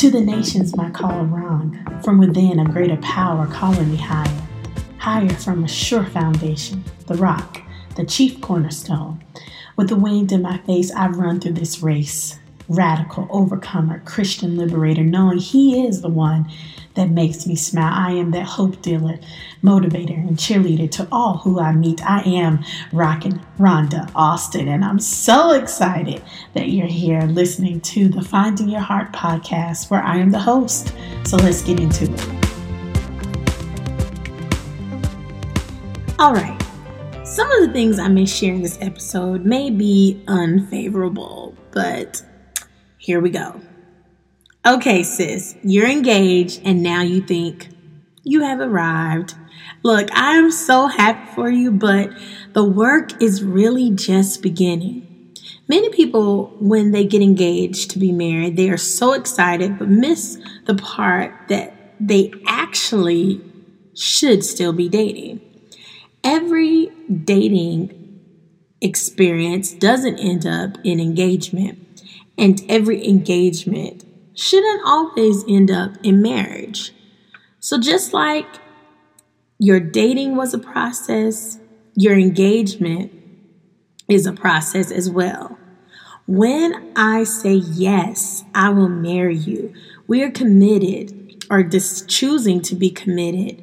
To the nations, my call rung. From within, a greater power calling me higher. Higher from a sure foundation, the rock, the chief cornerstone. With the wind in my face, I run through this race. Radical, overcomer, Christian liberator, knowing He is the one that makes me smile. I am that hope dealer, motivator, and cheerleader to all who I meet. I am Rockin' Rhonda Austin, and I'm so excited that you're here listening to the Finding Your Heart podcast, where I am the host. So let's get into it. All right. Some of the things I may share in this episode may be unfavorable, but here we go. Okay, sis, you're engaged and now you think you have arrived. Look, I am so happy for you, but the work is really just beginning. Many people, when they get engaged to be married, they are so excited but miss the part that they actually should still be dating. Every dating experience doesn't end up in engagement, and every engagement shouldn't always end up in marriage. So, just like your dating was a process, your engagement is a process as well. When I say yes, I will marry you, we are committed or just choosing to be committed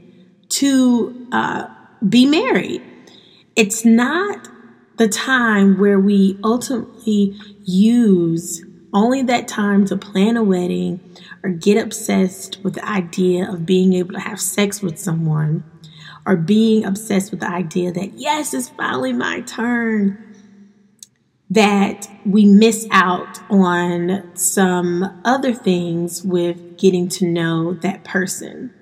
to uh, be married. It's not the time where we ultimately use only that time to plan a wedding or get obsessed with the idea of being able to have sex with someone or being obsessed with the idea that, yes, it's finally my turn, that we miss out on some other things with getting to know that person.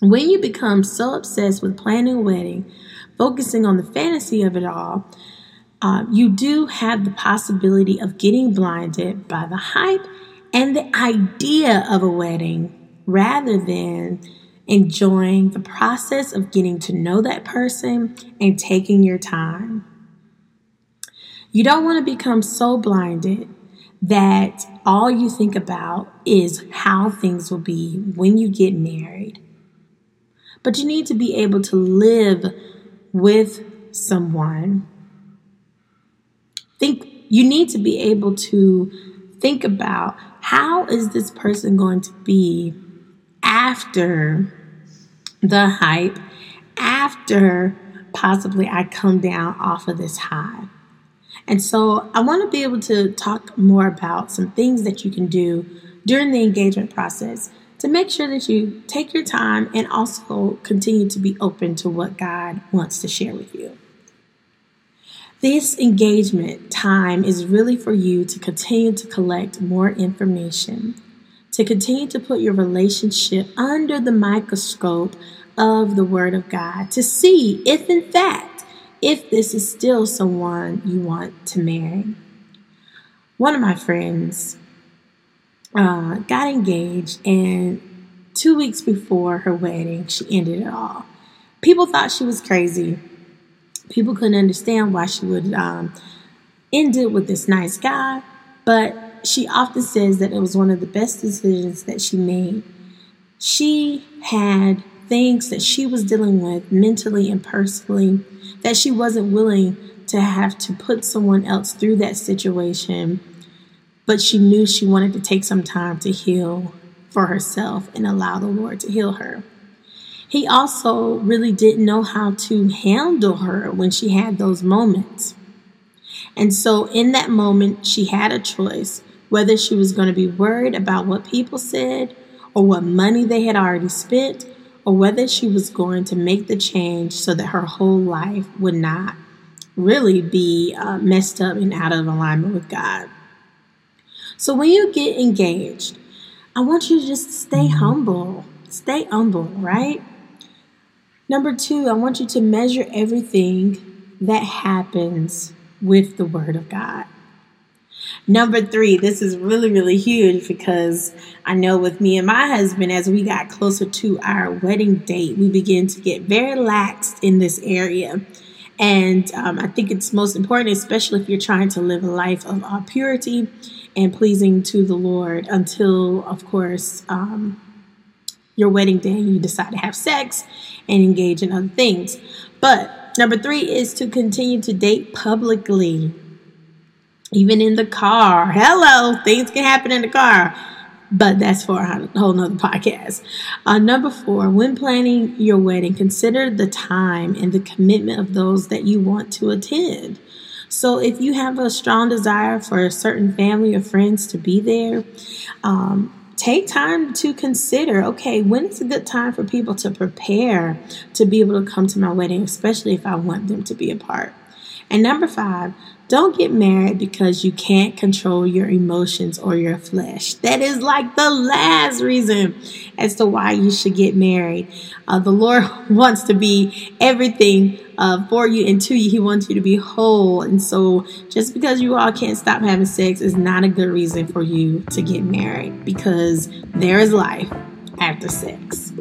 When you become so obsessed with planning a wedding, focusing on the fantasy of it all, uh, you do have the possibility of getting blinded by the hype and the idea of a wedding rather than enjoying the process of getting to know that person and taking your time. You don't want to become so blinded that all you think about is how things will be when you get married. But you need to be able to live with someone think you need to be able to think about how is this person going to be after the hype, after possibly I come down off of this high. And so I want to be able to talk more about some things that you can do during the engagement process to make sure that you take your time and also continue to be open to what God wants to share with you. This engagement time is really for you to continue to collect more information, to continue to put your relationship under the microscope of the Word of God, to see if, in fact, if this is still someone you want to marry. One of my friends uh, got engaged, and two weeks before her wedding, she ended it all. People thought she was crazy people couldn't understand why she would um, end it with this nice guy, but she often says that it was one of the best decisions that she made. She had things that she was dealing with mentally and personally that she wasn't willing to have to put someone else through that situation, but she knew she wanted to take some time to heal for herself and allow the Lord to heal her. He also really didn't know how to handle her when she had those moments. And so, in that moment, she had a choice whether she was going to be worried about what people said or what money they had already spent, or whether she was going to make the change so that her whole life would not really be uh, messed up and out of alignment with God. So, when you get engaged, I want you to just stay humble. Stay humble, right? Number two, I want you to measure everything that happens with the Word of God. Number three, this is really, really huge because I know with me and my husband, as we got closer to our wedding date, we began to get very lax in this area. And um, I think it's most important, especially if you're trying to live a life of uh, purity, and pleasing to the Lord until, of course, um, your wedding day, you decide to have sex and engage in other things. But number three is to continue to date publicly, even in the car. Hello, things can happen in the car, but that's for a whole nother podcast. Uh, number four, when planning your wedding, consider the time and the commitment of those that you want to attend. So, if you have a strong desire for a certain family or friends to be there, um, take time to consider okay, when is a good time for people to prepare to be able to come to my wedding, especially if I want them to be a part. And number five, don't get married because you can't control your emotions or your flesh. That is like the last reason as to why you should get married. Uh, the Lord wants to be everything uh, for you and to you. He wants you to be whole. And so, just because you all can't stop having sex is not a good reason for you to get married because there is life after sex.